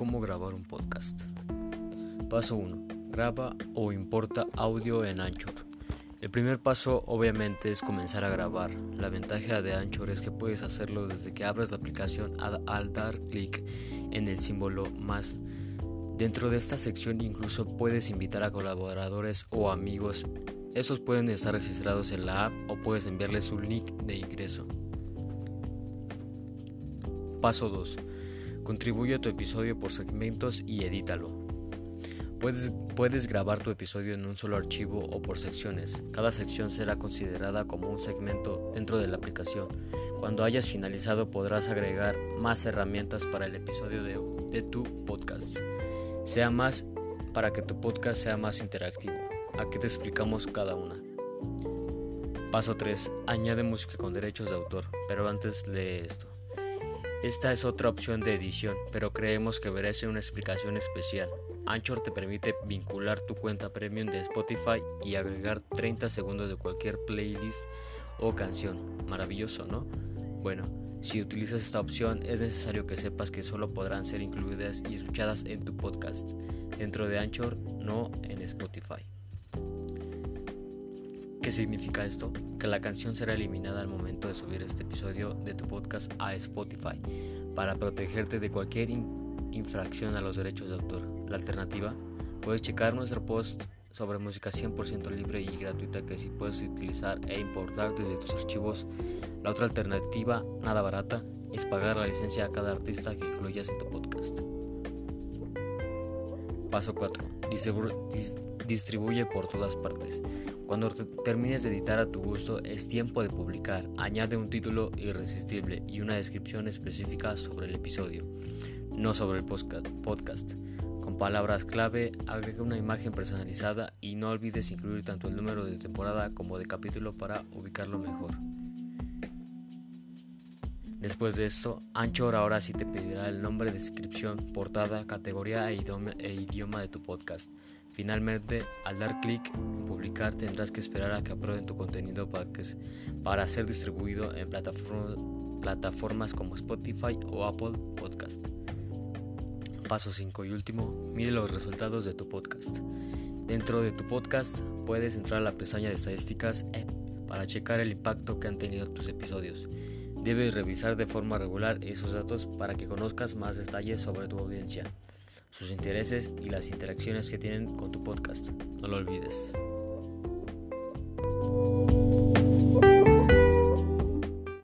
cómo grabar un podcast. Paso 1. Graba o importa audio en Anchor. El primer paso obviamente es comenzar a grabar. La ventaja de Anchor es que puedes hacerlo desde que abras la aplicación al dar clic en el símbolo más. Dentro de esta sección incluso puedes invitar a colaboradores o amigos. Esos pueden estar registrados en la app o puedes enviarles un link de ingreso. Paso 2 Contribuye a tu episodio por segmentos y edítalo. Puedes, puedes grabar tu episodio en un solo archivo o por secciones. Cada sección será considerada como un segmento dentro de la aplicación. Cuando hayas finalizado podrás agregar más herramientas para el episodio de, de tu podcast. Sea más para que tu podcast sea más interactivo. Aquí te explicamos cada una. Paso 3. Añade música con derechos de autor, pero antes lee esto. Esta es otra opción de edición, pero creemos que merece una explicación especial. Anchor te permite vincular tu cuenta premium de Spotify y agregar 30 segundos de cualquier playlist o canción. Maravilloso, ¿no? Bueno, si utilizas esta opción es necesario que sepas que solo podrán ser incluidas y escuchadas en tu podcast, dentro de Anchor, no en Spotify. ¿Qué significa esto? Que la canción será eliminada al momento de subir este episodio de tu podcast a Spotify para protegerte de cualquier infracción a los derechos de autor. La alternativa, puedes checar nuestro post sobre música 100% libre y gratuita que si puedes utilizar e importar desde tus archivos. La otra alternativa, nada barata, es pagar la licencia a cada artista que incluyas en tu podcast. Paso 4. Distribuye por todas partes. Cuando termines de editar a tu gusto, es tiempo de publicar. Añade un título irresistible y una descripción específica sobre el episodio, no sobre el podcast. Con palabras clave, agrega una imagen personalizada y no olvides incluir tanto el número de temporada como de capítulo para ubicarlo mejor. Después de esto, Anchor ahora sí te pedirá el nombre, descripción, portada, categoría e e idioma de tu podcast. Finalmente, al dar clic en publicar tendrás que esperar a que aprueben tu contenido para, que, para ser distribuido en plataformas, plataformas como Spotify o Apple Podcast. Paso 5 y último, mide los resultados de tu podcast. Dentro de tu podcast puedes entrar a la pestaña de estadísticas eh, para checar el impacto que han tenido tus episodios. Debes revisar de forma regular esos datos para que conozcas más detalles sobre tu audiencia, sus intereses y las interacciones que tienen con tu podcast. No lo olvides.